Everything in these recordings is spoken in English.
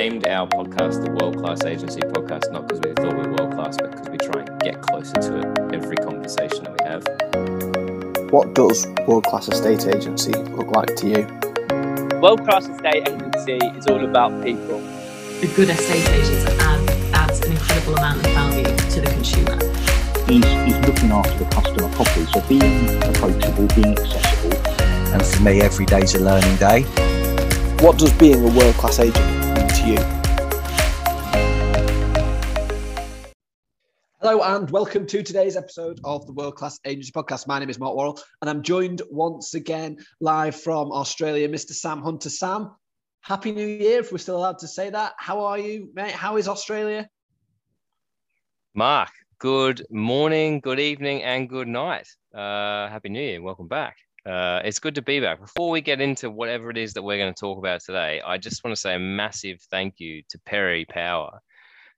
named our podcast the World Class Agency Podcast not because we thought we were world class, but because we try and get closer to it every conversation that we have. What does world class estate agency look like to you? World class estate agency is all about people. A good estate agent add, adds an incredible amount of value to the consumer. He's, he's looking after the customer properly, so being approachable, being accessible. And for me, every day's a learning day. What does being a world class agent mean to you? Hello and welcome to today's episode of the World Class Agency Podcast. My name is Mark Worrell and I'm joined once again live from Australia, Mr. Sam Hunter. Sam, Happy New Year, if we're still allowed to say that. How are you, mate? How is Australia? Mark, good morning, good evening, and good night. Uh, Happy New Year. Welcome back. Uh, it's good to be back. Before we get into whatever it is that we're going to talk about today, I just want to say a massive thank you to Perry Power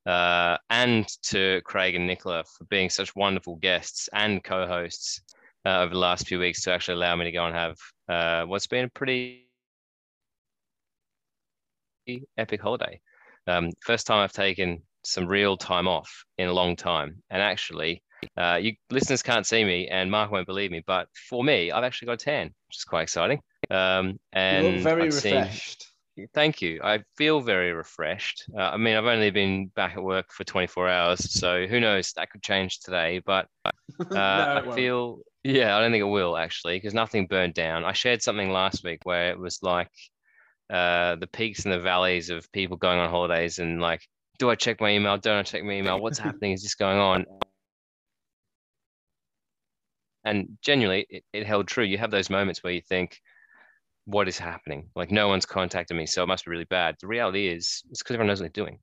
uh, and to Craig and Nicola for being such wonderful guests and co-hosts uh, over the last few weeks to actually allow me to go and have uh, what's been a pretty epic holiday. Um, first time I've taken some real time off in a long time, and actually uh, you listeners can't see me, and Mark won't believe me, but for me, I've actually got a tan, which is quite exciting. Um, and you look very I've seen- refreshed. Thank you. I feel very refreshed. Uh, I mean, I've only been back at work for 24 hours, so who knows? That could change today. But uh, No, I won't. feel, yeah, I don't think it will actually, because nothing burned down. I shared something last week where it was like uh, the peaks and the valleys of people going on holidays and like, do I check my email? Don't I check my email? What's happening? Is this going on? And genuinely, it, it held true. You have those moments where you think, what is happening? Like no one's contacted me, so it must be really bad. The reality is, it's because everyone knows what they're doing.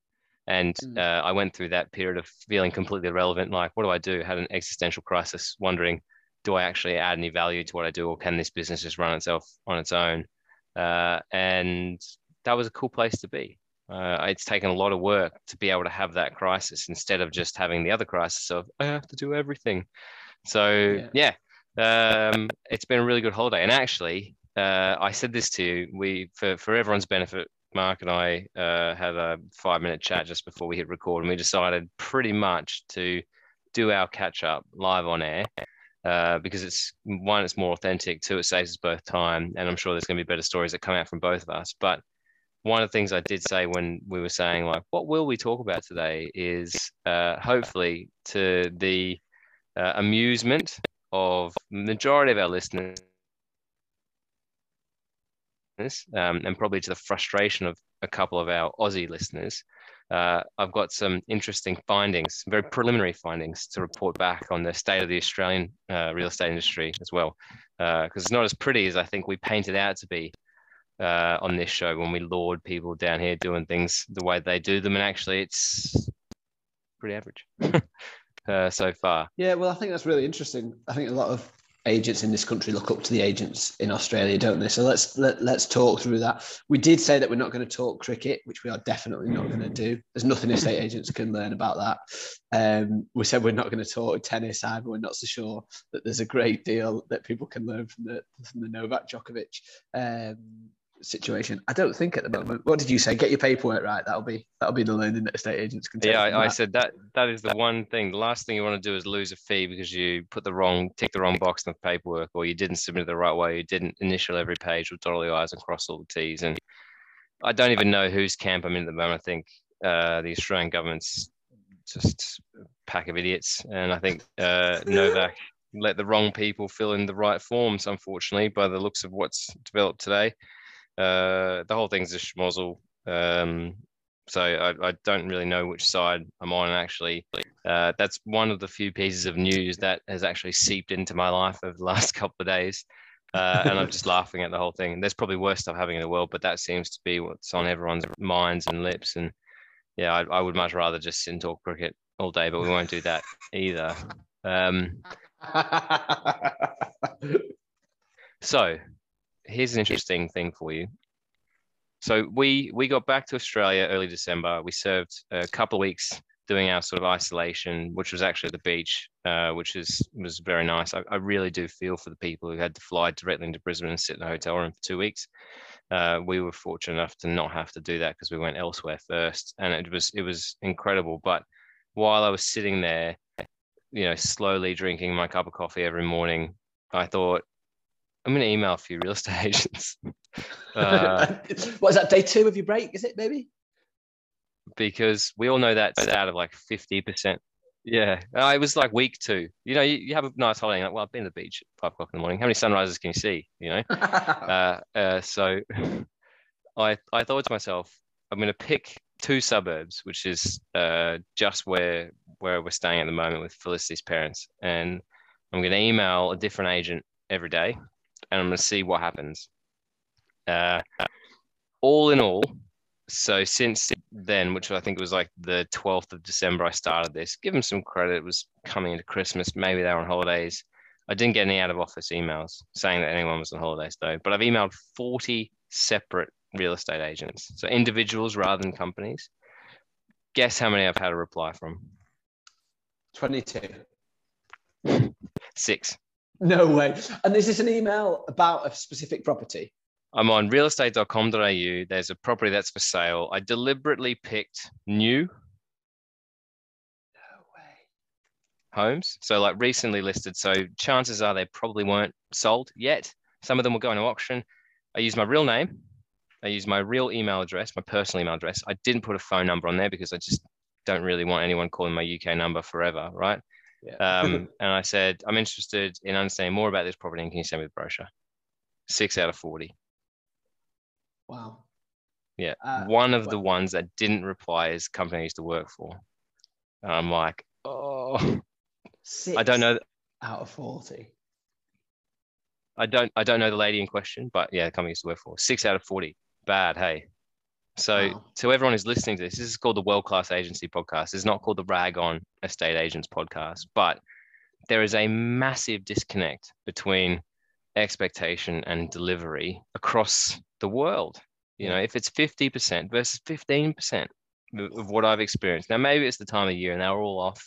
And Mm. uh, I went through that period of feeling completely irrelevant. Like, what do I do? Had an existential crisis, wondering, do I actually add any value to what I do, or can this business just run itself on its own? Uh, and that was a cool place to be. Uh, it's taken a lot of work to be able to have that crisis instead of just having the other crisis of I have to do everything. So yeah, um, it's been a really good holiday. And actually, uh, I said this to you. We for for everyone's benefit. Mark and I uh, had a five minute chat just before we hit record, and we decided pretty much to do our catch up live on air uh, because it's one, it's more authentic. Two, it saves us both time, and I'm sure there's going to be better stories that come out from both of us. But one of the things I did say when we were saying like, what will we talk about today is uh, hopefully to the uh, amusement of majority of our listeners um, and probably to the frustration of a couple of our Aussie listeners, uh, I've got some interesting findings, very preliminary findings to report back on the state of the Australian uh, real estate industry as well, because it's not as pretty as I think we painted out to be uh, on this show when we laud people down here doing things the way they do them, and actually it's pretty average uh, so far. Yeah, well, I think that's really interesting. I think a lot of agents in this country look up to the agents in Australia, don't they? So let's let, let's talk through that. We did say that we're not going to talk cricket, which we are definitely not going to do. There's nothing estate agents can learn about that. Um, we said we're not going to talk tennis either. We're not so sure that there's a great deal that people can learn from the from the Novak Djokovic um, situation. I don't think at the moment. What did you say? Get your paperwork right. That'll be that'll be the learning that estate agents can take. Yeah, I, I said that that is the one thing. The last thing you want to do is lose a fee because you put the wrong, tick the wrong box in the paperwork, or you didn't submit it the right way, you didn't initial every page with dot all the i's and cross all the t's. And I don't even know whose camp I'm in at the moment. I think uh, the Australian government's just a pack of idiots, and I think uh, Novak let the wrong people fill in the right forms. Unfortunately, by the looks of what's developed today, uh, the whole thing's a schmozzle. Um, so I, I don't really know which side I'm on. Actually, uh, that's one of the few pieces of news that has actually seeped into my life over the last couple of days. Uh, and I'm just laughing at the whole thing. There's probably worse stuff happening in the world, but that seems to be what's on everyone's minds and lips. And yeah, I, I would much rather just sit and talk cricket all day, but we won't do that either. Um, so here's an interesting thing for you. So we we got back to Australia early December. We served a couple of weeks doing our sort of isolation, which was actually at the beach, uh, which is was very nice. I, I, really do feel for the people who had to fly directly into Brisbane and sit in a hotel room for two weeks. Uh, we were fortunate enough to not have to do that because we went elsewhere first, and it was it was incredible. But while I was sitting there, you know, slowly drinking my cup of coffee every morning, I thought, I'm going to email a few real estate agents. Uh, what is that? Day two of your break? Is it maybe? Because we all know that's out of like 50%. Yeah, uh, it was like week two. You know, you, you have a nice holiday. Like, well, I've been to the beach at five o'clock in the morning. How many sunrises can you see? You know, uh, uh, so I I thought to myself, I'm going to pick two suburbs, which is uh, just where where we're staying at the moment with Felicity's parents, and I'm going to email a different agent every day, and I'm going to see what happens. Uh, all in all, so since then, which I think was like the 12th of December, I started this. Give them some credit. It was coming into Christmas. Maybe they were on holidays. I didn't get any out of office emails saying that anyone was on holidays though, but I've emailed 40 separate real estate agents. So individuals rather than companies. Guess how many I've had a reply from? 22. Six. No way. And this is this an email about a specific property? I'm on realestate.com.au. There's a property that's for sale. I deliberately picked new No way. homes. So like recently listed. So chances are they probably weren't sold yet. Some of them will go into auction. I use my real name. I use my real email address, my personal email address. I didn't put a phone number on there because I just don't really want anyone calling my UK number forever, right? Yeah. Um, and I said, I'm interested in understanding more about this property and can you send me the brochure? Six out of 40. wow. Yeah. Uh, One of the ones that didn't reply is company I used to work for. And I'm like, oh, Six I don't know. out of 40. I don't, I don't know the lady in question, but yeah, the company I used to work for. Six out of 40. Bad. Hey. So Wow. to everyone who's listening to this, this is called the World Class Agency Podcast. It's not called the Rag on Estate Agents Podcast, but there is a massive disconnect between expectation and delivery across the world. You know, if it's 50% versus 15% of of what I've experienced. Now, maybe it's the time of year and they're all off,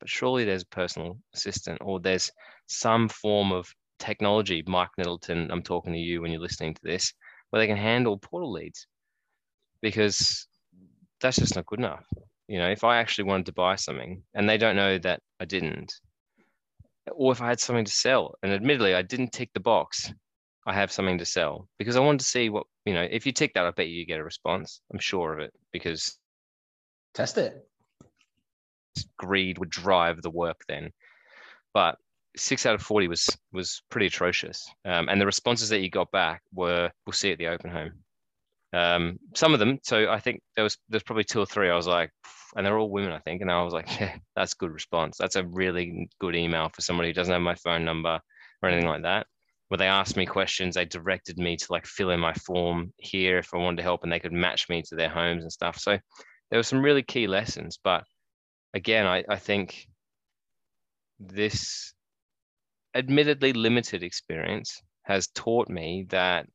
but surely there's a personal assistant or there's some form of technology. Mike Middleton, I'm talking to you when you're listening to this, where they can handle portal leads because that's just not good enough. You know, if I actually wanted to buy something and they don't know that I didn't, or if I had something to sell, and admittedly I didn't tick the box, I have something to sell because I wanted to see what, you know, if you tick that, I bet you get a response. I'm sure of it because Test it. greed would drive the work then. But six out of 40 was was pretty atrocious. Um, and the responses that you got back were, we'll see at the open home. Um, some of them, so I think there was there's probably two or three. I was like, and they're all women, I think, and I was like, yeah, that's good response. That's a really good email for somebody who doesn't have my phone number or anything like that. Where they asked me questions, they directed me to like fill in my form here if I wanted to help, and they could match me to their homes and stuff. So there were some really key lessons. But again, I, I think this admittedly limited experience has taught me that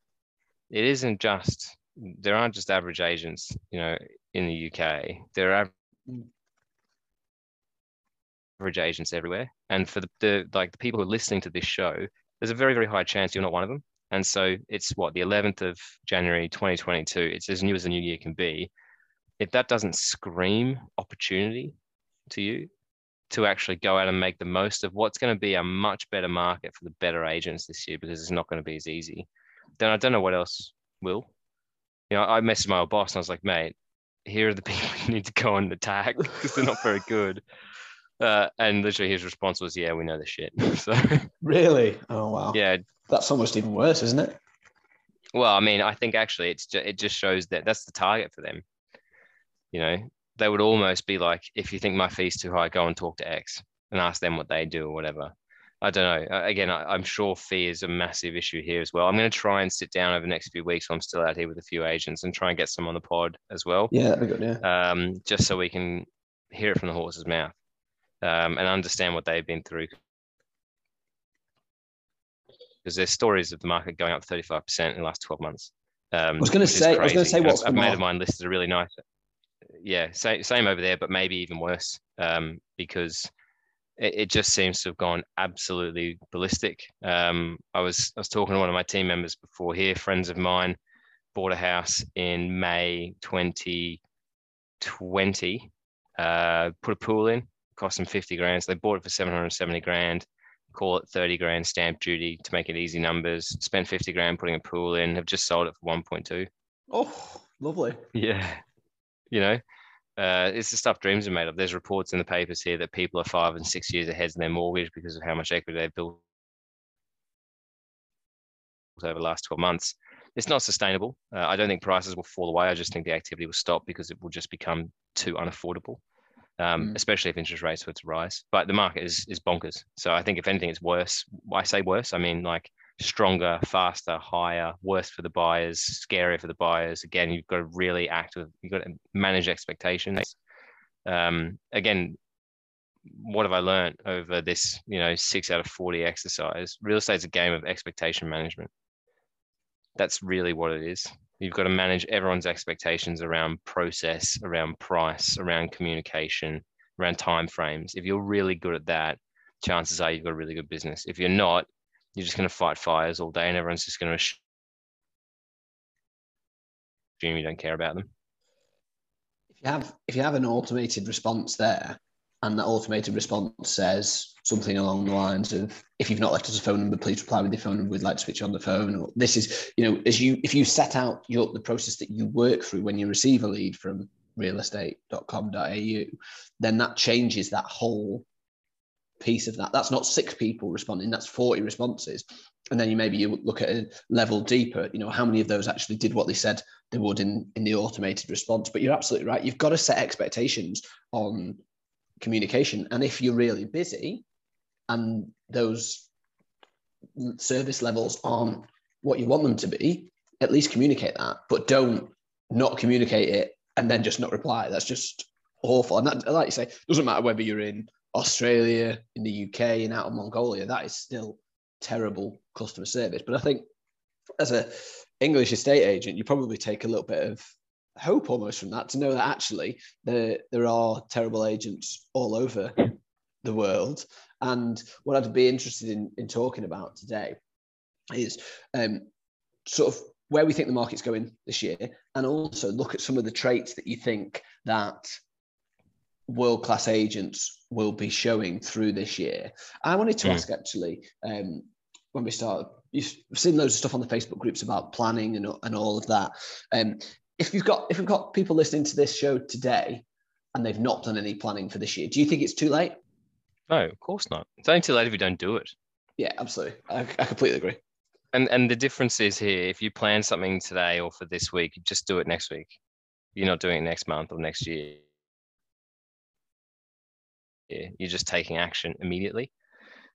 it isn't just there aren't just average agents, you know, in the UK. There are mm. average agents everywhere, and for the, the like the people who are listening to this show, there's a very very high chance you're not one of them. And so it's what the 11th of January 2022. It's as new as the new year can be. If that doesn't scream opportunity to you, to actually go out and make the most of what's going to be a much better market for the better agents this year because it's not going to be as easy, then I don't know what else will. You know, I messaged my old boss and I was like, mate, here are the people you need to go and attack because they're not very good. Uh, and literally his response was, yeah, we know the shit. so, Really? Oh, wow. yeah. That's almost even worse, isn't it? Well, I mean, I think actually it's just, it just shows that that's the target for them. You know, they would almost be like, if you think my fee's too high, go and talk to X and ask them what they do or whatever. I don't know. Again, I, I'm sure fee is a massive issue here as well. I'm going to try and sit down over the next few weeks. while I'm still out here with a few agents and try and get some on the pod as well, Yeah, good. Yeah. um, just so we can hear it from the horse's mouth um, and understand what they've been through. Because there's stories of the market going up 35% in the last 12 months. Um, I was which is say- I was gonna say what's a, mate of mine listed a really nice. yeah, same same over there, but maybe even worse um, because it, it, just seems to have gone absolutely ballistic. Um, I was I was talking to one of my team members before here, friends of mine bought a house in May 2020, uh, put a pool in, cost them 50 grand. So they bought it for 770 grand, call it 30 grand stamp duty to make it easy numbers, spent 50 grand putting a pool in, have just sold it for 1.2. Oh, lovely. Yeah. You know, uh, it's the stuff dreams are made of. There's reports in the papers here that people are five and six years ahead in their mortgage because of how much equity they've built over the last 12 months. It's not sustainable. Uh, I don't think prices will fall away. I just think the activity will stop because it will just become too unaffordable, um, mm. especially if interest rates were to rise. But the market is is bonkers. So I think if anything, it's worse. I say worse. I mean like stronger, faster, higher, worse for the buyers, scarier for the buyers. Again, you've got to really act with, you've got to manage expectations. Um, again, what have I learned over this, you know, six out of 40 exercise? Real estate is a game of expectation management. That's really what it is. You've got to manage everyone's expectations around process, around price, around communication, around time frames. If you're really good at that, chances are you've got a really good business. If you're not, you're just going to fight fires all day and everyone's just going to assume you don't care about them. If you have if you have an automated response there, and that automated response says something along the lines of if you've not left us a phone number please reply with your phone number we'd like to switch on the phone or this is you know as you if you set out your the process that you work through when you receive a lead from realestate.com.au then that changes that whole piece of that. That's not six people responding, that's 40 responses. And then you maybe you look at a level deeper, you know, how many of those actually did what they said they would in, in the automated response. But you're absolutely right. You've got to set expectations on communication. And if you're really busy and those service levels aren't what you want them to be, at least communicate that. But don't not communicate it and then just not reply. That's just awful. And that, like you say, doesn't matter whether you're in Australia, in the UK, and out of Mongolia, that is still terrible customer service. But I think as a English estate agent, you probably take a little bit of hope almost from that to know that actually there there are terrible agents all over the world. And what I'd be interested in in talking about today is um, sort of where we think the market's going this year, and also look at some of the traits that you think that world class agents will be showing through this year. I wanted to mm. ask actually, um, when we start, you've seen loads of stuff on the Facebook groups about planning and, and all of that. Um, if you've got if we've got people listening to this show today and they've not done any planning for this year, do you think it's too late? No, of course not. It's only too late if you don't do it. Yeah, absolutely. I, I completely agree. And and the difference is here: if you plan something today or for this week, just do it next week. You're not doing it next month or next year you're just taking action immediately.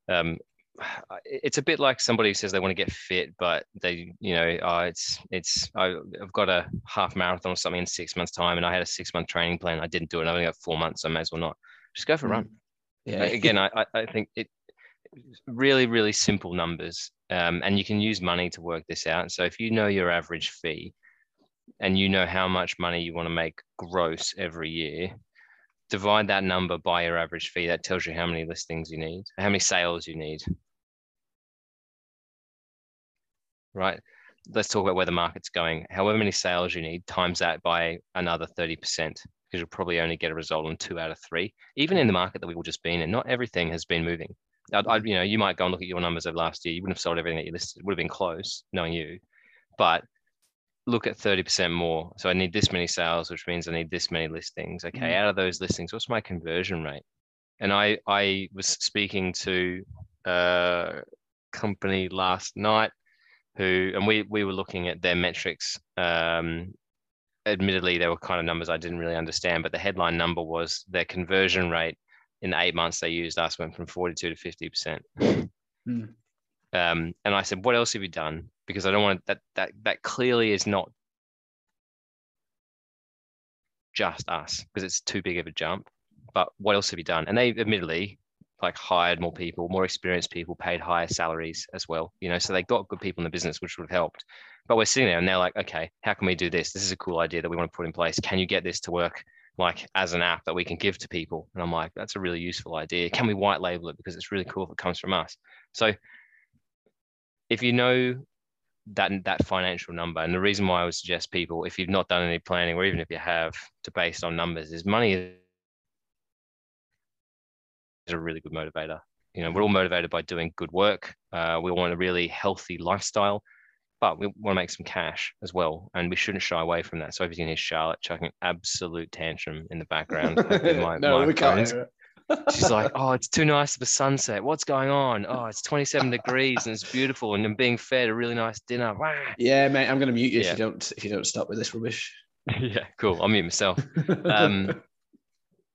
Um, it's a bit like somebody who says they want to get fit, but they, you know, oh, it's it's I've got a half marathon or something in six months' time, and I had a six month training plan. I didn't do it. I only got four months. So I may as well not. Just go for a run. Mm. Yeah. Again, I I think it really really simple numbers, um, and you can use money to work this out. So if you know your average fee, and you know how much money you want to make gross every year, divide that number by your average fee. That tells you how many listings you need, how many sales you need. Right. Let's talk about where the market's going. However many sales you need, times that by another 30%, because you'll probably only get a result on two out of three. Even in the market that we've all just been in, not everything has been moving. I'd, I'd, you know, you might go and look at your numbers of last year. You wouldn't have sold everything that you listed. It would have been close, knowing you. But look at 30% more. So I need this many sales, which means I need this many listings. Okay, mm. out of those listings, what's my conversion rate? And I I was speaking to a company last night who and we we were looking at their metrics. Um, admittedly, there were kind of numbers I didn't really understand, but the headline number was their conversion rate in the eight months they used us went from 42 to 50 percent. Mm. Um, and I said, "What else have you done?" Because I don't want that. That that clearly is not just us because it's too big of a jump. But what else have you done? And they admittedly like hired more people, more experienced people, paid higher salaries as well. You know, so they got good people in the business, which would have helped. But we're sitting there and they're like, okay, how can we do this? This is a cool idea that we want to put in place. Can you get this to work like as an app that we can give to people. And I'm like, that's a really useful idea. Can we white label it because it's really cool if it comes from us? So if you know that that financial number, and the reason why I would suggest people, if you've not done any planning, or even if you have, to based on numbers, is money is a really good motivator. You know, we're all motivated by doing good work. Uh, we want a really healthy lifestyle but we want to make some cash as well, and we shouldn't shy away from that. So if you can hear Charlotte chucking absolute tantrum in the background, my, no, my we can't. Phone's- hear it. She's like, "Oh, it's too nice of a sunset. What's going on? Oh, it's 27 degrees and it's beautiful, and I'm being fed a really nice dinner. Wah." yeah, mate, I'm going to mute you if you don't if you don't stop with this rubbish. yeah, cool. I'll mute myself. Um,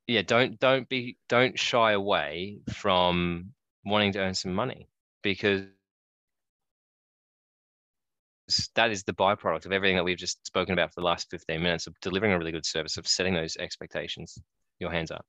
yeah, don't don't be don't shy away from wanting to earn some money because that is the byproduct of everything that we've just spoken about for the last 15 minutes of delivering a really good service of setting those expectations. Your hands up.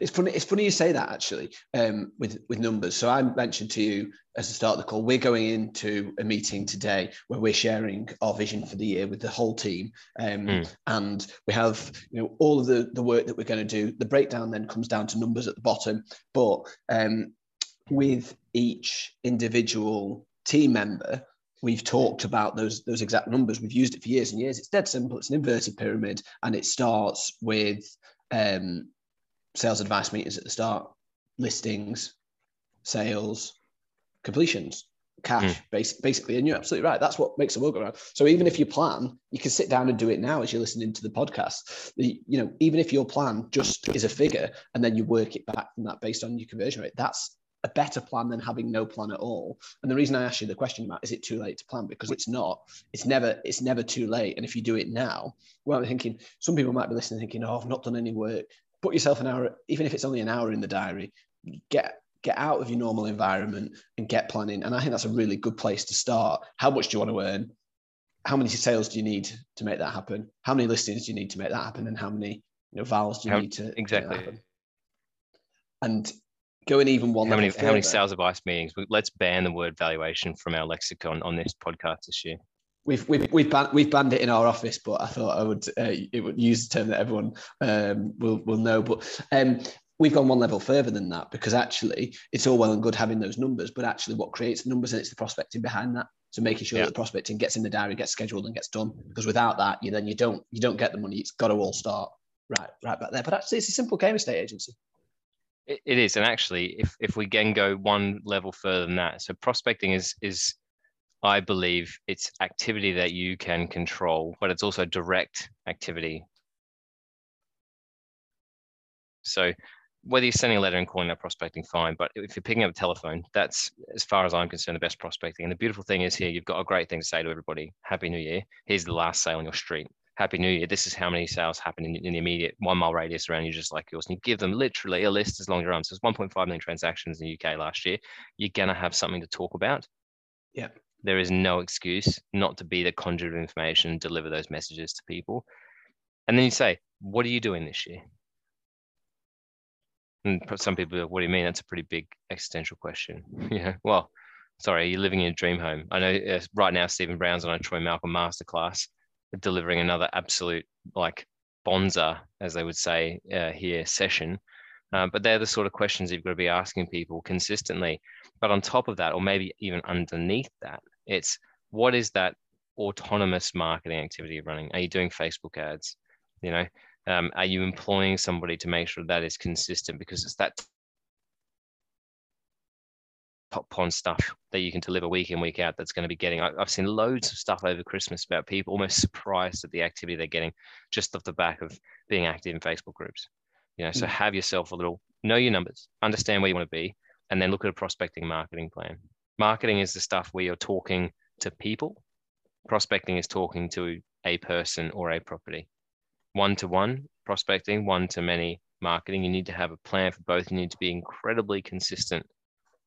It's funny. It's funny you say that actually um, with with numbers. So I mentioned to you as the start of the call, we're going into a meeting today where we're sharing our vision for the year with the whole team, um, Mm. and we have you know all of the the work that we're going to do. The breakdown then comes down to numbers at the bottom, but um, with each individual team member. We've talked about those those exact numbers. We've used it for years and years. It's dead simple. It's an inverted pyramid, and it starts with um, sales advice meetings at the start, listings, sales, completions, cash, hmm. bas- basically. And you're absolutely right. That's what makes the world go round. So even if you plan, you can sit down and do it now as you're listening to the podcast. The, you know, even if your plan just is a figure and then you work it back from that based on your conversion rate, that's a better plan than having no plan at all. And the reason I asked you the question about is it too late to plan because it's not. It's never. It's never too late. And if you do it now, well, I'm thinking some people might be listening, thinking, "Oh, I've not done any work." Put yourself an hour, even if it's only an hour in the diary. Get get out of your normal environment and get planning. And I think that's a really good place to start. How much do you want to earn? How many sales do you need to make that happen? How many listings do you need to make that happen? And how many you know vowels do you How- need to exactly. happen? And going even one How many how many sales advice meetings? Let's ban the word valuation from our lexicon on this podcast this year. We've we've we've banned, we've banned it in our office, but I thought I would uh, it would use the term that everyone um, will will know. But um, we've gone one level further than that because actually it's all well and good having those numbers, but actually what creates the numbers and it's the prospecting behind that. So making sure Yeah. that the prospecting gets in the diary, gets scheduled, and gets done. Because without that, you then you don't you don't get the money. It's got to all start right right back there. But actually, it's a simple game estate agency. It, it is, and actually, if if we can go one level further than that, so prospecting is is, I believe, it's activity that you can control, but it's also direct activity. So whether you're sending a letter and calling that prospecting, fine. But if you're picking up the telephone, that's as far as I'm concerned, the best prospecting. And the beautiful thing is here, you've got a great thing to say to everybody. Happy New Year. Here's the last sale on your street. Happy New Year. This is how many sales happen in, in the immediate one mile radius around you, just like yours. And you give them literally a list as long as your arm. So it's 1.5 million transactions in the UK last year. You're gonna have something to talk about. Yeah. There is no excuse not to be the conduit of information and deliver those messages to people. And then you say, what are you doing this year? And some people, go, what do you mean? That's a pretty big existential question. yeah. Well, sorry, you're living in a dream home. I know uh, right now Stephen Brown's on a Troy Malcolm masterclass, delivering another absolute like bonza, as they would say uh, here, session. Uh, but they're the sort of questions you've got to be asking people consistently. But on top of that, or maybe even underneath that, it's what is that autonomous marketing activity you're running? Are you doing Facebook ads? You know, um, are you employing somebody to make sure that is consistent? Because it's that top pond stuff that you can deliver week in week out that's going to be getting I, i've seen loads of stuff over christmas about people almost surprised at the activity they're getting just off the back of being active in facebook groups you know so Mm. have yourself a little know your numbers understand where you want to be and then look at a prospecting marketing plan marketing is the stuff where you're talking to people prospecting is talking to a person or a property one to one prospecting one to many marketing you need to have a plan for both you need to be incredibly consistent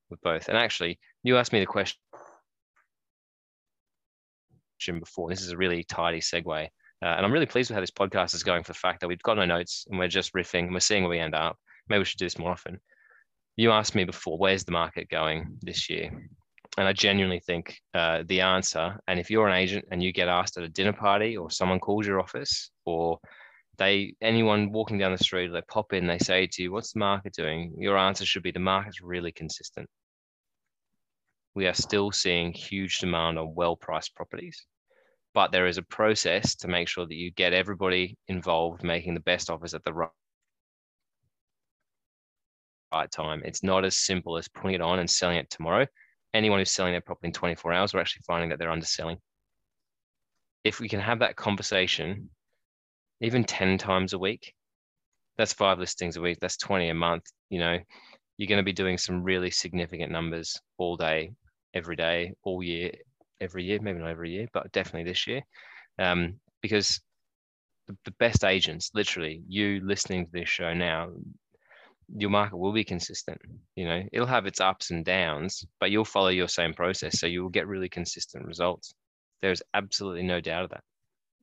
with both. And actually, you asked me the question before. This is a really tidy segue. Uh, and I'm really pleased with how this podcast is going for the fact that we've got no notes and we're just riffing and we're seeing where we end up. Maybe we should do this more often. You asked me before, where's the market going this year? And I genuinely think uh, the answer, and if you're an agent and you get asked at a dinner party or someone calls your office or they anyone walking down the street, they pop in, they say to you, "What's the market doing?" Your answer should be, "The market's really consistent." We are still seeing huge demand on well-priced properties, but there is a process to make sure that you get everybody involved, making the best offers at the right right time. It's not as simple as putting it on and selling it tomorrow. Anyone who's selling their property in 24 hours, we're actually finding that they're underselling. If we can have that conversation, even 10 times a week, that's five listings a week, that's 20 a month. You know, you're going to be doing some really significant numbers all day, every day, all year, every year, maybe not every year, but definitely this year. Um, because the, the best agents, literally, you listening to this show now, your market will be consistent. You know, it'll have its ups and downs, but you'll follow your same process. So you will get really consistent results. There's absolutely no doubt of that.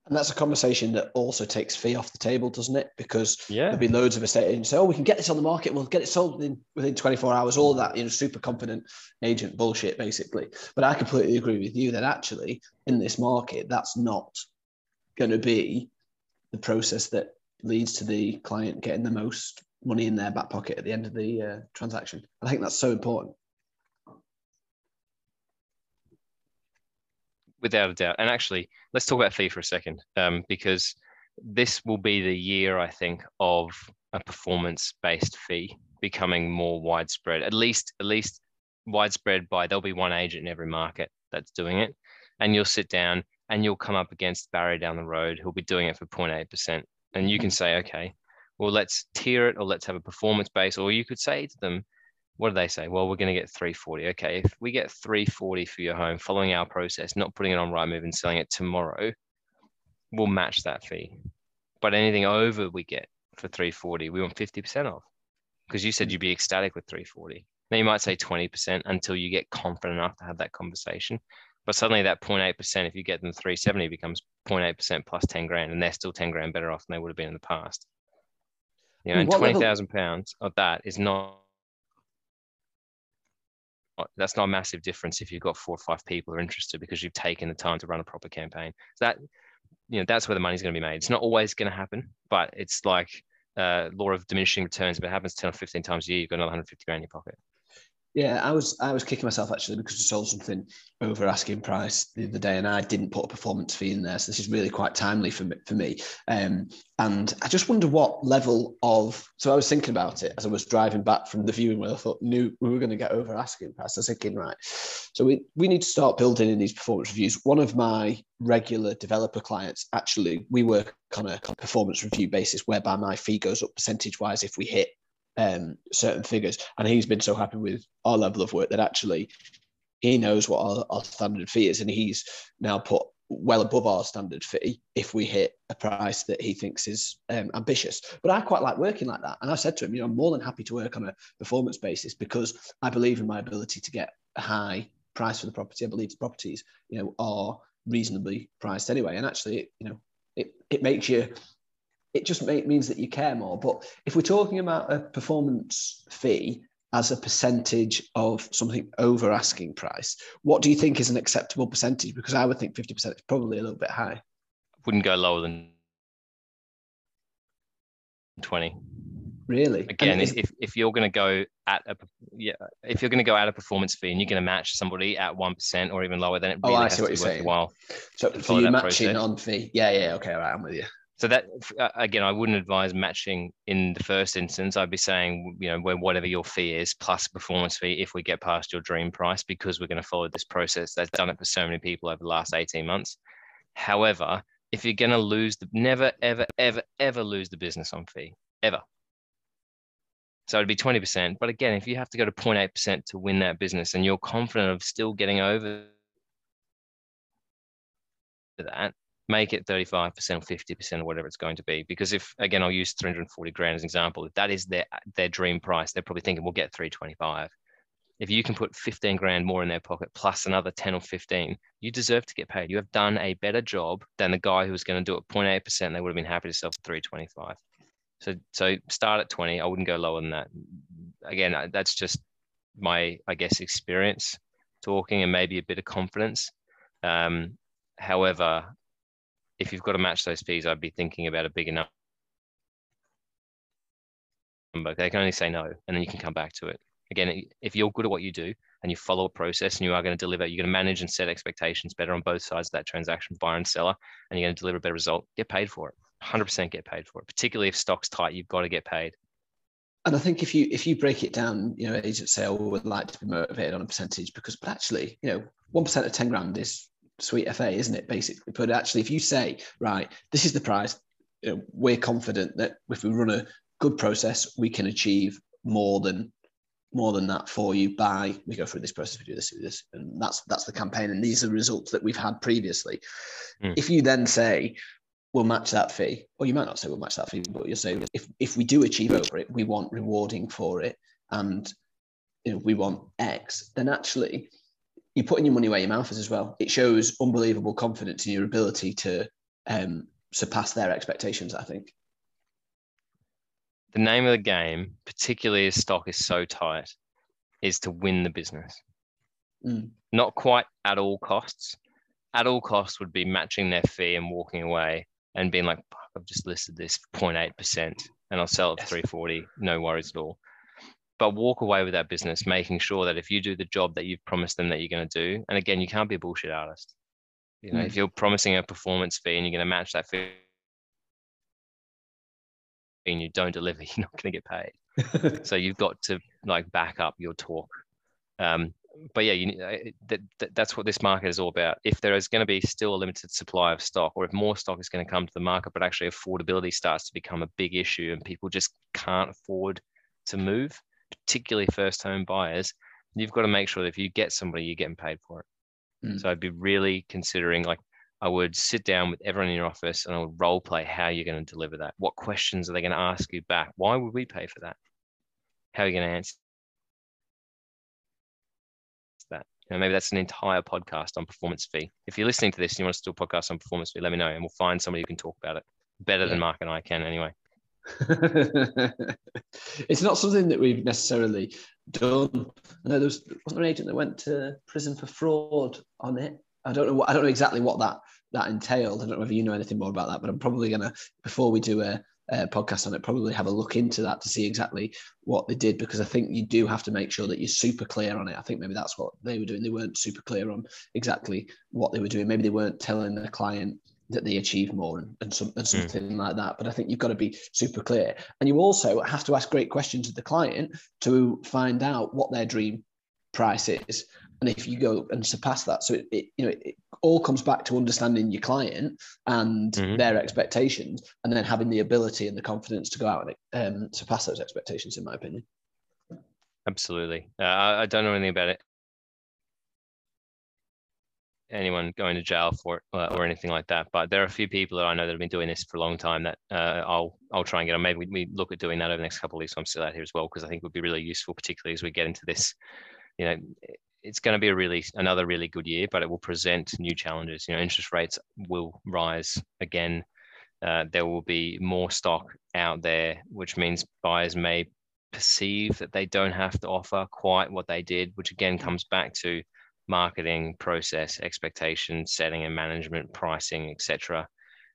And that's a conversation that also takes fee off the table, doesn't it? Because Yeah. there'll be loads of estate agents say, "Oh, we can get this on the market. We'll get it sold within within 24 hours." All that, you know, super confident agent bullshit, basically. But I completely agree with you that actually in this market, that's not going to be the process that leads to the client getting the most money in their back pocket at the end of the uh, transaction. I think that's so important. without a doubt. And actually, let's talk about fee for a second, um, because this will be the year, I think, of a performance-based fee becoming more widespread. At least, at least widespread by there'll be one agent in every market that's doing it, and you'll sit down and you'll come up against Barry down the road who'll be doing it for 0.8 percent, and you can say, okay, well, let's tier it, or let's have a performance base, or you could say to them, what do they say? Well, we're going to get 340. Okay, if we get 340 for your home following our process, not putting it on Rightmove and selling it tomorrow, we'll match that fee. But anything over we get for 340, we want 50% off. Because you said you'd be ecstatic with 340. Now you might say 20% until you get confident enough to have that conversation. But suddenly that 0.8%, if you get them 370, becomes 0.8% plus 10 grand, and they're still 10 grand better off than they would have been in the past. You know, and twenty thousand pounds of that is not that's not a massive difference if you've got four or five people who are interested because you've taken the time to run a proper campaign. So that you know that's where the money's going to be made. It's not always going to happen, but it's like uh, law of diminishing returns. If it happens 10 or 15 times a year, you've got another 150 grand in your pocket. Yeah, I was I was kicking myself actually because I sold something over asking price the other day, and I didn't put a performance fee in there. So this is really quite timely for me. For me. Um, and I just wonder what level of. So I was thinking about it as I was driving back from the viewing where I thought knew we were going to get over asking price. I was thinking, right, so we we need to start building in these performance reviews. One of my regular developer clients actually we work on a performance review basis whereby my fee goes up percentage wise if we hit um, certain figures. And he's been so happy with our level of work that actually he knows what our, our standard fee is, and he's now put well above our standard fee if we hit a price that he thinks is um, ambitious. But I quite like working like that, and I said to him, you know, I'm more than happy to work on a performance basis because I believe in my ability to get a high price for the property. I believe the properties, you know, are reasonably priced anyway, and actually, you know, it, it makes you it just make, means that you care more. But if we're talking about a performance fee as a percentage of something over asking price, what do you think is an acceptable percentage? Because I would think 50% is probably a little bit high. Wouldn't go lower than 20. Really? Again, if, if, if you're going to go at a yeah, if you're going to go at a performance fee and you're going to match somebody at one percent or even lower, then it Oh, I has see to what be you're saying. your so for you matching process. on fee. Yeah, yeah, okay, all right, I'm with you. So that uh, again, I wouldn't advise matching in the first instance. I'd be saying, you know, where whatever your fee is plus performance fee if we get past your dream price because we're going to follow this process. That's done it for so many people over the last 18 months. However, if you're going to lose the never, ever, ever, ever lose the business on fee, ever. So it'd be 20%. But again, if you have to go to 0.8% to win that business and you're confident of still getting over that, make it 35% or 50% or whatever it's going to be. Because if again, I'll use 340 grand as an example, if that is their their dream price, they're probably thinking we'll get 325. If you can put 15 grand more in their pocket plus another 10 or 15, you deserve to get paid. You have done a better job than the guy who was going to do it 0.8%. They would have been happy to sell for 325. So so start at 20. I wouldn't go lower than that. Again, that's just my I guess experience talking and maybe a bit of confidence. Um, however, if you've got to match those fees, I'd be thinking about a bigger number. They can only say no, and then you can come back to it. Again, if you're good at what you do and you follow a process and you are going to deliver, you're going to manage and set expectations better on both sides of that transaction, buyer and seller, and you're going to deliver a better result. Get paid for it. 100% get paid for it. Particularly if stock's tight, you've got to get paid. And I think if you if you break it down, you know, agents say, "Oh, we would like to be motivated on a percentage," because but actually, you know, one percent of ten grand is sweet FA, isn't it? Basically, but actually, if you say, "Right, this is the price," you know, we're confident that if we run a good process, we can achieve more than more than that for you by we go through this process, we do this, we do this, and that's that's the campaign, and these are the results that we've had previously. Mm. If you then say, we'll match that fee. Or you might not say we'll match that fee, but you'll say if, if we do achieve over it, we want rewarding for it and you know, we want X, then actually you're putting your money where your mouth is as well. It shows unbelievable confidence in your ability to um, surpass their expectations, I think. The name of the game, particularly as stock is so tight, is to win the business. Mm. Not quite at all costs. At all costs would be matching their fee and walking away and being like, I've just listed this 0.8% and I'll sell it for 340, no worries at all. But walk away with that business, making sure that if you do the job that you've promised them that you're going to do, and again, you can't be a bullshit artist. You know, mm. if you're promising a performance fee and you're going to match that fee and you don't deliver, you're not going to get paid. so you've got to like back up your talk. Um, but yeah, you, uh, that, that, that's what this market is all about. If there is going to be still a limited supply of stock, or if more stock is going to come to the market, but actually affordability starts to become a big issue and people just can't afford to move, particularly first home buyers, you've got to make sure that if you get somebody, you're getting paid for it. Mm. So I'd be really considering like I would sit down with everyone in your office and I would role play how you're going to deliver that. What questions are they going to ask you back? Why would we pay for that? How are you going to answer You know, maybe that's an entire podcast on performance fee. If you're listening to this and you want to do a podcast on performance fee, let me know and we'll find somebody who can talk about it better yeah. than Mark and I can anyway. it's not something that we've necessarily done. Know there was wasn't there an agent that went to prison for fraud on it. I don't know what I don't know exactly what that that entailed. I don't know if you know anything more about that, but I'm probably gonna before we do a uh, podcast on it, probably have a look into that to see exactly what they did because I think you do have to make sure that you're super clear on it. I think maybe that's what they were doing. They weren't super clear on exactly what they were doing. Maybe they weren't telling the client that they achieve more and, and, some, and hmm. something mm. like that. But I think you've got to be super clear. And you also have to ask great questions of the client to find out what their dream price is and if you go and surpass that so it, it you know it all comes back to understanding your client and mm-hmm. their expectations and then having the ability and the confidence to go out and um, surpass those expectations in my opinion absolutely uh, I, I don't know anything about it anyone going to jail for it uh, or anything like that. But there are a few people that I know that have been doing this for a long time that uh, I'll I'll try and get on. Maybe we, we, look at doing that over the next couple of weeks. I'm still out here as well because I think it would be really useful, particularly as we get into this. You know, it's going to be a really another really good year, but it will present new challenges. You know, interest rates will rise again. Uh, there will be more stock out there, which means buyers may perceive that they don't have to offer quite what they did, which again comes back to marketing process, expectation setting, and management, pricing, etc.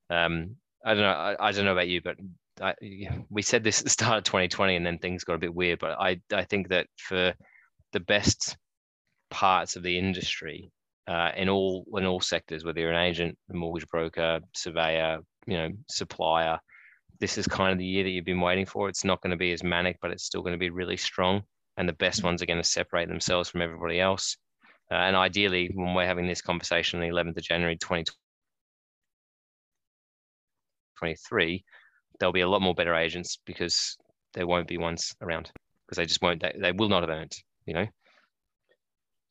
Um, I don't know. I, I, don't know about you, but I, we said this at the start of 2020, and then things got a bit weird. But I I think that for the best parts of the industry uh, in all in all sectors, whether you're an agent, a mortgage broker, surveyor, you know, supplier. This is kind of the year that you've been waiting for. It's not going to be as manic, but it's still going to be really strong. And the best ones are going to separate themselves from everybody else. Uh, and ideally, when we're having this conversation on the 11th of January 2023, there'll be a lot more better agents because there won't be ones around because they just won't, they, they will not have earned, you know?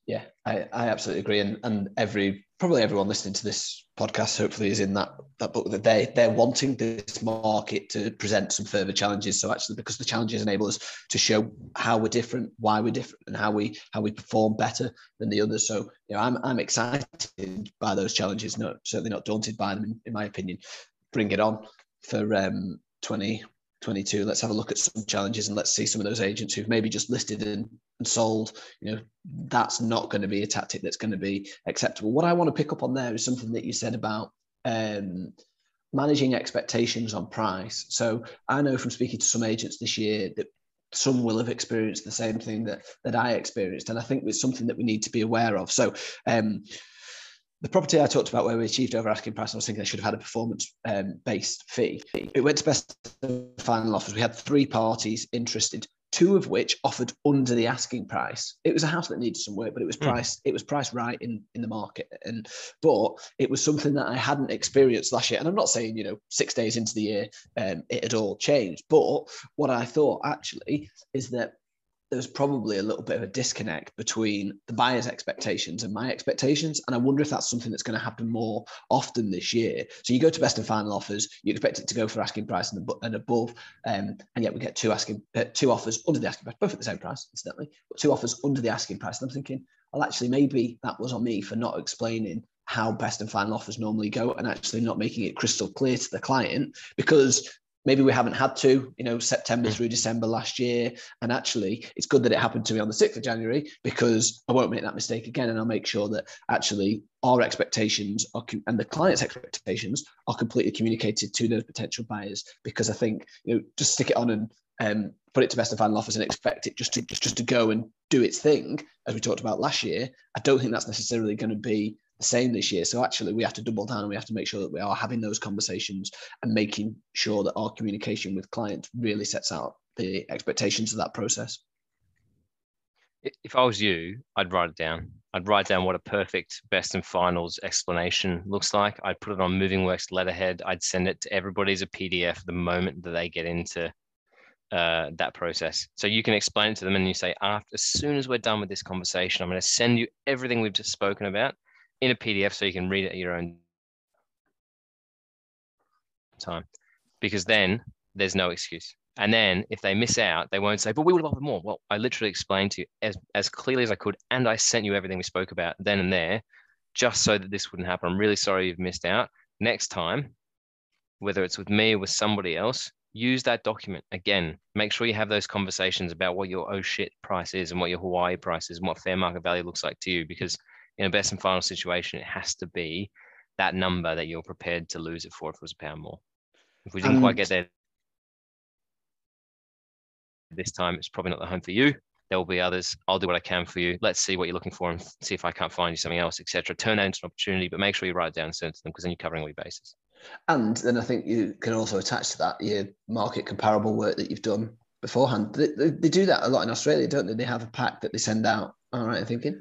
Yeah, I, I absolutely agree. And and every probably everyone listening to this podcast hopefully is in that that book that they they're wanting this market to present some further challenges. So actually because the challenges enable us to show how we're different, why we're different, and how we how we perform better than the others. So you know I'm I'm excited by those challenges, not certainly not daunted by them in, in my opinion. Bring it on for um 20 22 let's have a look at some challenges and let's see some of those agents who've maybe just listed and, sold you know that's not going to be a tactic that's going to be acceptable what i want to pick up on there is something that you said about um, managing expectations on price. So I know from speaking to some agents this year that some will have experienced the same thing that that I experienced, and I think it's something that we need to be aware of. So. Um, the property I talked about where we achieved over asking price, I was thinking I should have had a performance um, based fee. It went to best final offers. We had three parties interested two of which offered under the asking price. It was a house that needed some work, but it was hmm. priced, mm. it was priced right in, in the market. And but it was something that I hadn't experienced last year. And I'm not saying, you know, six days into the year, um, it had all changed. But what I thought actually is that there's probably a little bit of a disconnect between the buyer's expectations and my expectations. And I wonder if that's something that's going to happen more often this year. So you go to best and final offers, you expect it to go for asking price and, above, um, and yet we get two asking uh, two offers under the asking price, both at the same price, incidentally, but two offers under the asking price. And I'm thinking, well, actually, maybe that was on me for not explaining how best and final offers normally go and actually not making it crystal clear to the client because maybe we haven't had to, you know, September through December last year. And actually, it's good that it happened to me on the 6th of January because I won't make that mistake again. And I'll make sure that actually our expectations are, and the client's expectations are completely communicated to those potential buyers. Because I think, you know, just stick it on and um, put it to best and final offers and expect it just to just, just to go and do its thing, as we talked about last year. I don't think that's necessarily going to be same this year. So actually, we have to double down and we have to make sure that we are having those conversations and making sure that our communication with clients really sets out the expectations of that process. If I was you, I'd write it down. I'd write down what a perfect best and finals explanation looks like. I'd put it on MovingWorks letterhead. I'd send it to everybody as a PDF the moment that they get into uh, that process. So you can explain it to them and you say, after as soon as we're done with this conversation, I'm going to send you everything we've just spoken about in a PDF so you can read it at your own time. Because then there's no excuse. And then if they miss out, they won't say, but we would have offered more. Well, I literally explained to you as, as clearly as I could, and I sent you everything we spoke about then and there, just so that this wouldn't happen. I'm really sorry you've missed out. Next time, whether it's with me or with somebody else, use that document again. Make sure you have those conversations about what your oh shit price is and what your Hawaii price is and what fair market value looks like to you. Because in a best and final situation, it has to be that number that you're prepared to lose it for if it was a pound more. If we didn't quite get there this time, it's probably not the home for you. There will be others. I'll do what I can for you. Let's see what you're looking for and see if I can't find you something else, etc. Turn that into an opportunity, but make sure you write it down and send it to them because then you're covering all your bases. And then I think you can also attach to that your market comparable work that you've done beforehand. They, they, they do that a lot in Australia, don't they? They have a pack that they send out. All right, I'm thinking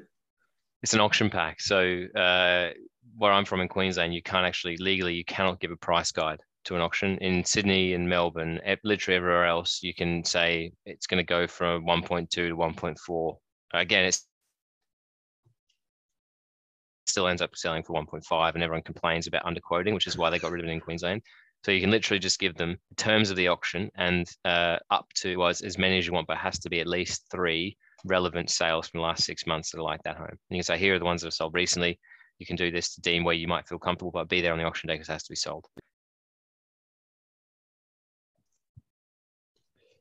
it's an auction pack. So uh, where I'm from in Queensland, you can't actually legally you cannot give a price guide to an auction. In Sydney and Melbourne, literally everywhere else, you can say it's going to go from 1.2 to 1.4. Again, it's still ends up selling for 1.5 and everyone complains about underquoting, which is why they got rid of it in Queensland. So you can literally just give them the terms of the auction and uh, up to was as many as you want, but it has to be at least three relevant sales from the last six months that are like that home. And you can say, here are the ones that have sold recently. You can do this to deem where you might feel comfortable, but be there on the auction day because it has to be sold.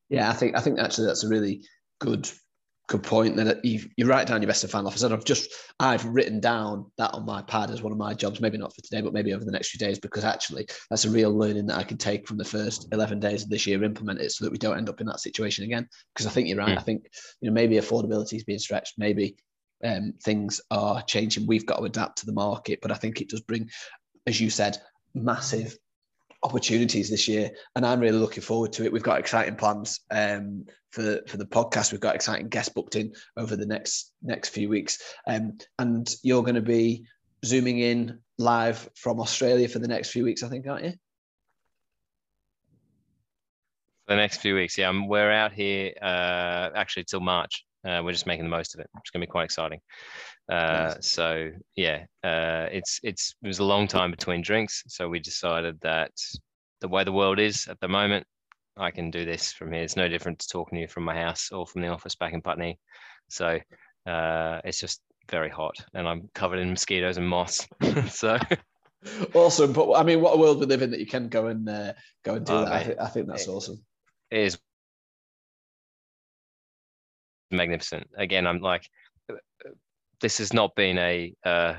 Yeah, I think I think actually that's a really good good point that you, you write down your best and final offers. And I've just I've written down that on my pad as one of my jobs, maybe not for today, but maybe over the next few days, because actually that's a real learning that I can take from the first 11 days of this year, implement it so that we don't end up in that situation again. Because I think you're right. Mm. I think you know maybe affordability is being stretched, maybe um, things are changing. We've got to adapt to the market, but I think it does bring, as you said, massive opportunities this year, and I'm really looking forward to it. We've got exciting plans um, for for the podcast. We've got exciting guests booked in over the next next few weeks, um, and you're going to be zooming in live from Australia for the next few weeks, I think, aren't you? For the next few weeks, yeah, we're out here uh, actually till March. Uh, we're just making the most of it. It's going to be quite exciting. Uh, so yeah, uh, it's it's it was a long time between drinks, so we decided that the way the world is at the moment, I can do this from here. It's no different to talking to you from my house or from the office back in Putney. So uh, it's just very hot, and I'm covered in mosquitoes and moss. so awesome. But I mean, what a world we live in that you can go and uh, go and do oh, that. I, th- I, think that's it, awesome. It is magnificent. Again, I'm like, this has not been a uh,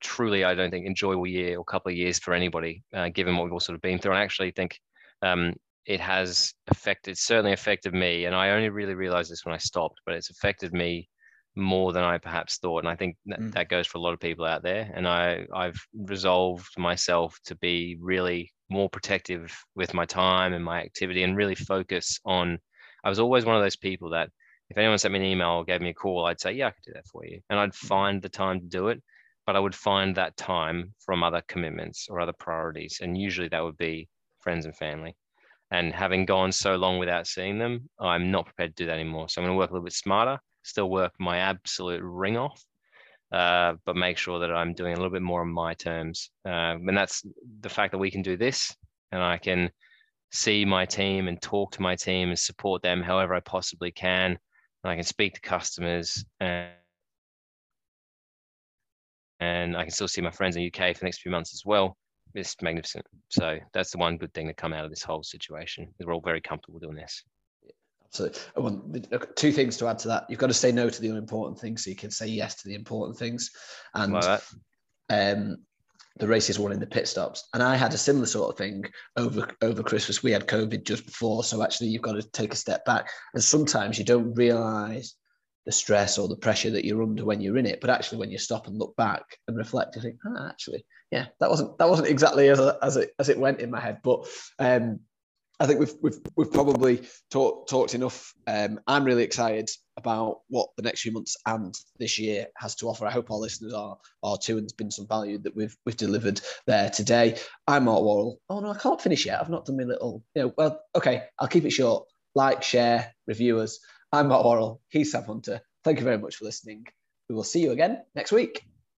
truly, I don't think enjoyable year or couple of years for anybody, uh, given what we've all sort of been through. And I actually think um, it has affected, certainly affected me. And I only really realized this when I stopped, but it's affected me more than I perhaps thought. And I think that, Mm. that goes for a lot of people out there. And I, I've resolved myself to be really more protective with my time and my activity and really focus on. I was always one of those people that if anyone sent me an email or gave me a call, I'd say, yeah, I could do that for you. And I'd find the time to do it, but I would find that time from other commitments or other priorities. And usually that would be friends and family. And having gone so long without seeing them, I'm not prepared to do that anymore. So I'm going to work a little bit smarter, still work my absolute ring off, uh, but make sure that I'm doing a little bit more on my terms. Uh, and that's the fact that we can do this and I can see my team and talk to my team and support them however I possibly can. And I can speak to customers and and I can still see my friends in the UK for the next few months as well. It's magnificent. So that's the one good thing to come out of this whole situation. We're all very comfortable doing this. So, I want two things to add to that. You've got to say no to the unimportant things so you can say yes to the important things. And Like um, the races won in the pit stops. And I had a similar sort of thing over over Christmas. We had COVID just before, so actually you've got to take a step back. And sometimes you don't realise the stress or the pressure that you're under when you're in it. But actually, when you stop and look back and reflect, you think, ah, actually, yeah, that wasn't that wasn't exactly as as it as it went in my head. But um, I think we've we've we've probably talked talked enough. Um, I'm really excited about what the next few months and this year has to offer. I hope our listeners are are too, and there's been some value that we've we've delivered there today. I'm Mark Worrell. Oh no, I can't finish yet. I've not done my little. You know, well, okay, I'll keep it short. Like, share, review us. I'm Mark Worrell. He's Sam Hunter. Thank you very much for listening. We will see you again next week.